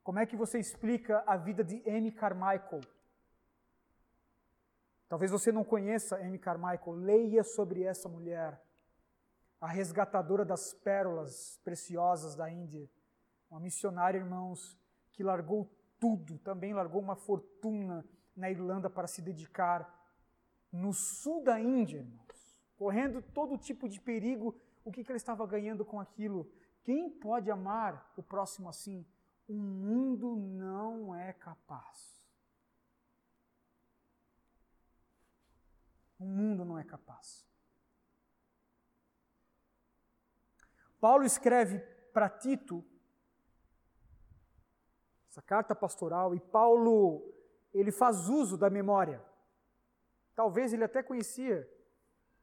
Como é que você explica a vida de Amy Carmichael? Talvez você não conheça Amy Carmichael, leia sobre essa mulher, a resgatadora das pérolas preciosas da Índia. Uma missionária, irmãos, que largou tudo, também largou uma fortuna na Irlanda para se dedicar no sul da Índia, irmãos, correndo todo tipo de perigo. O que, que ele estava ganhando com aquilo? Quem pode amar o próximo assim? O mundo não é capaz. O mundo não é capaz. Paulo escreve para Tito essa carta pastoral e Paulo ele faz uso da memória. Talvez ele até conhecia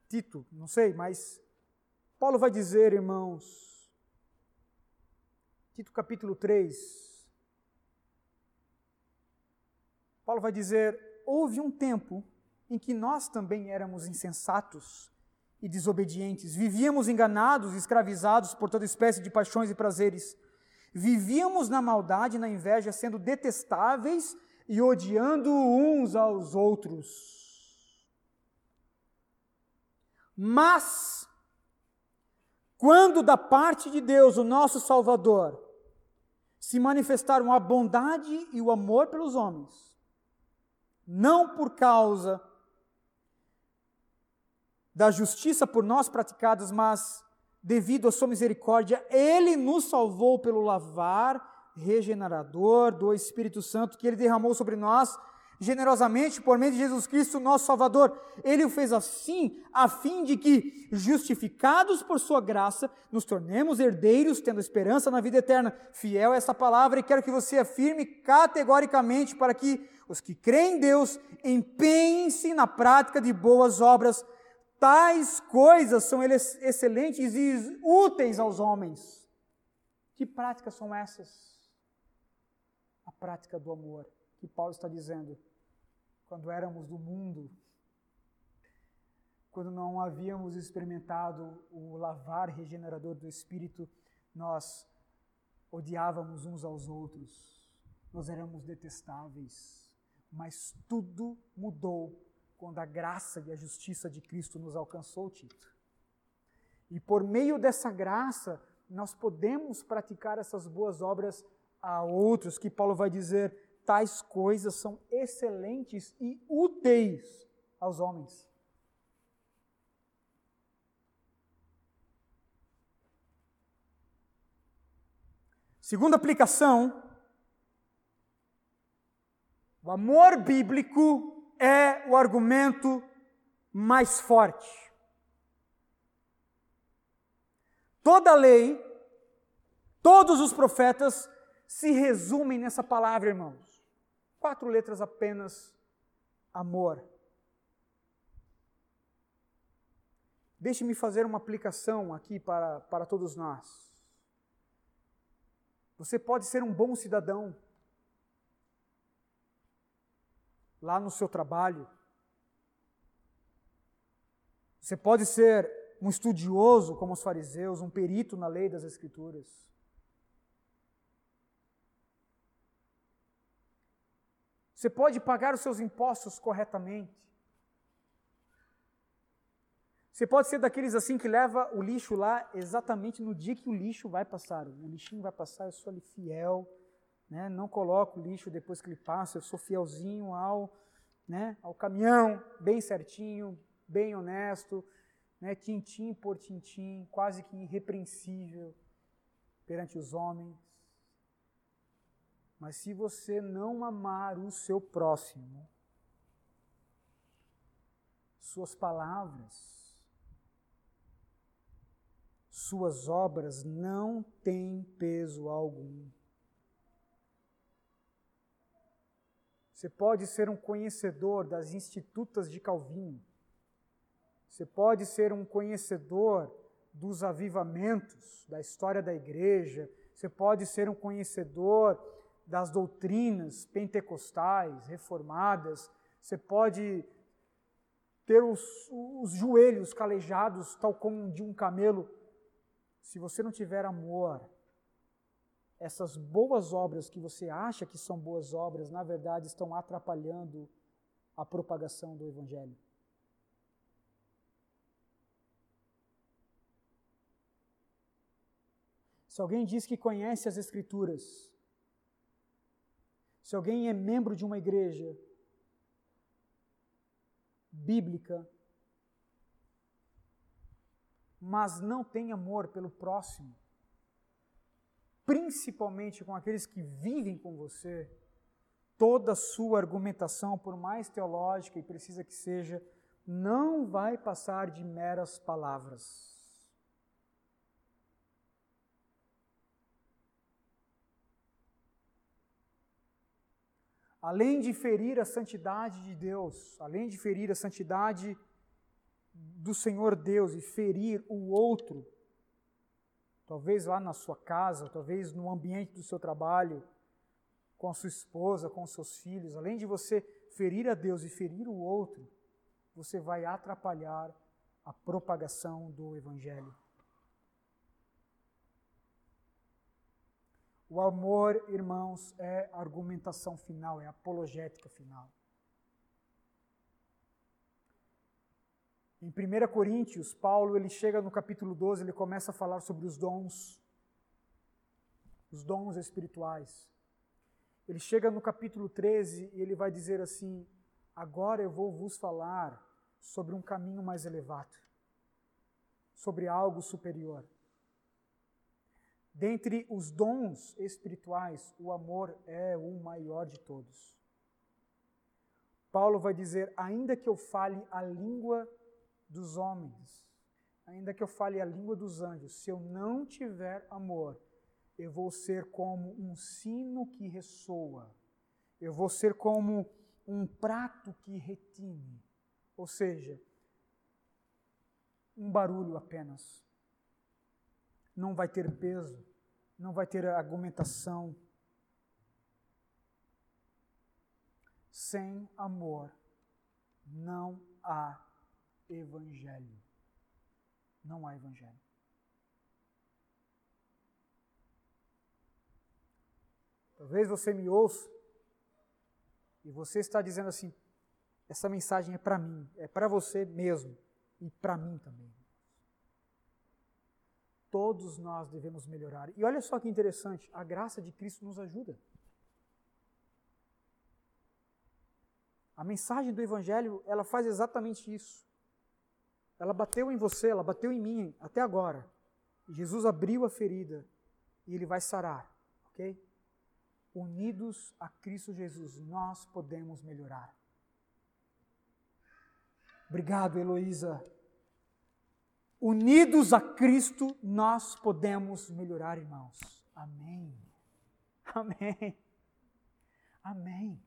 Tito, não sei, mas Paulo vai dizer, irmãos, Tito capítulo 3, Paulo vai dizer: houve um tempo em que nós também éramos insensatos e desobedientes, vivíamos enganados, escravizados por toda espécie de paixões e prazeres Vivíamos na maldade na inveja, sendo detestáveis e odiando uns aos outros. Mas, quando da parte de Deus, o nosso Salvador, se manifestaram a bondade e o amor pelos homens, não por causa da justiça por nós praticadas, mas devido à sua misericórdia, ele nos salvou pelo lavar regenerador do Espírito Santo que ele derramou sobre nós generosamente por meio de Jesus Cristo, nosso Salvador. Ele o fez assim, a fim de que, justificados por sua graça, nos tornemos herdeiros, tendo esperança na vida eterna. Fiel a essa palavra e quero que você afirme categoricamente para que os que creem em Deus empenhem-se na prática de boas obras Tais coisas são excelentes e úteis aos homens. Que práticas são essas? A prática do amor, que Paulo está dizendo. Quando éramos do mundo, quando não havíamos experimentado o lavar regenerador do Espírito, nós odiávamos uns aos outros, nós éramos detestáveis, mas tudo mudou quando a graça e a justiça de Cristo nos alcançou, Tito. E por meio dessa graça, nós podemos praticar essas boas obras a outros, que Paulo vai dizer, tais coisas são excelentes e úteis aos homens. Segunda aplicação, o amor bíblico é o argumento mais forte. Toda a lei, todos os profetas se resumem nessa palavra, irmãos. Quatro letras apenas: amor. Deixe-me fazer uma aplicação aqui para, para todos nós. Você pode ser um bom cidadão, lá no seu trabalho. Você pode ser um estudioso como os fariseus, um perito na lei das Escrituras. Você pode pagar os seus impostos corretamente. Você pode ser daqueles assim que leva o lixo lá exatamente no dia que o lixo vai passar. O lixinho vai passar, eu sou ali fiel né? não coloco lixo depois que ele passa, eu sou fielzinho ao, né, ao caminhão, bem certinho, bem honesto, né, tintim por tintim, quase que irrepreensível perante os homens. Mas se você não amar o seu próximo, suas palavras, suas obras não têm peso algum. Você pode ser um conhecedor das institutas de Calvino. Você pode ser um conhecedor dos avivamentos, da história da igreja. Você pode ser um conhecedor das doutrinas pentecostais, reformadas. Você pode ter os, os joelhos calejados, tal como de um camelo, se você não tiver amor, essas boas obras que você acha que são boas obras, na verdade estão atrapalhando a propagação do Evangelho. Se alguém diz que conhece as Escrituras, se alguém é membro de uma igreja bíblica, mas não tem amor pelo próximo, principalmente com aqueles que vivem com você, toda a sua argumentação, por mais teológica e precisa que seja, não vai passar de meras palavras. Além de ferir a santidade de Deus, além de ferir a santidade do Senhor Deus e ferir o outro, talvez lá na sua casa, talvez no ambiente do seu trabalho, com a sua esposa, com os seus filhos, além de você ferir a Deus e ferir o outro, você vai atrapalhar a propagação do Evangelho. O amor, irmãos, é argumentação final, é apologética final. Em 1 Coríntios, Paulo ele chega no capítulo 12, ele começa a falar sobre os dons, os dons espirituais. Ele chega no capítulo 13 e ele vai dizer assim: Agora eu vou vos falar sobre um caminho mais elevado, sobre algo superior. Dentre os dons espirituais, o amor é o maior de todos. Paulo vai dizer: ainda que eu fale a língua dos homens, ainda que eu fale a língua dos anjos, se eu não tiver amor, eu vou ser como um sino que ressoa, eu vou ser como um prato que retine, ou seja, um barulho apenas. Não vai ter peso, não vai ter argumentação. Sem amor não há evangelho. Não há evangelho. Talvez você me ouça e você está dizendo assim: essa mensagem é para mim, é para você mesmo e para mim também. Todos nós devemos melhorar. E olha só que interessante, a graça de Cristo nos ajuda. A mensagem do Evangelho, ela faz exatamente isso. Ela bateu em você, ela bateu em mim até agora. Jesus abriu a ferida e ele vai sarar, ok? unidos a Cristo Jesus, nós podemos melhorar. Obrigado, Heloísa. Unidos a Cristo, nós podemos melhorar, irmãos. Amém. Amém. Amém.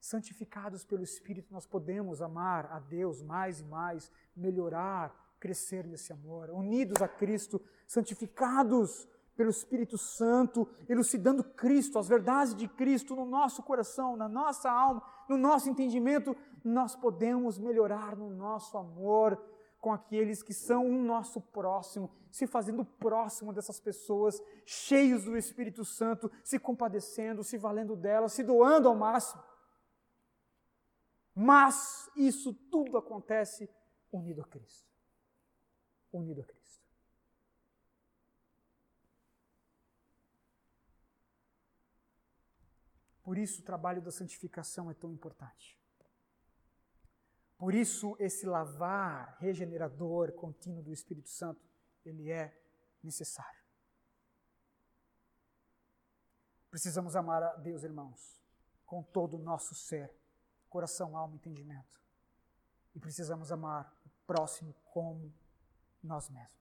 Santificados pelo Espírito, nós podemos amar a Deus mais e mais, melhorar, crescer nesse amor. Unidos a Cristo, santificados pelo Espírito Santo, elucidando Cristo, as verdades de Cristo no nosso coração, na nossa alma, no nosso entendimento, nós podemos melhorar no nosso amor com aqueles que são o nosso próximo, se fazendo próximo dessas pessoas, cheios do Espírito Santo, se compadecendo, se valendo delas, se doando ao máximo. Mas isso tudo acontece unido a Cristo. Unido a Cristo. Por isso o trabalho da santificação é tão importante. Por isso esse lavar regenerador contínuo do Espírito Santo, ele é necessário. Precisamos amar a Deus, irmãos, com todo o nosso ser, coração, alma e entendimento. E precisamos amar o próximo como nós mesmos.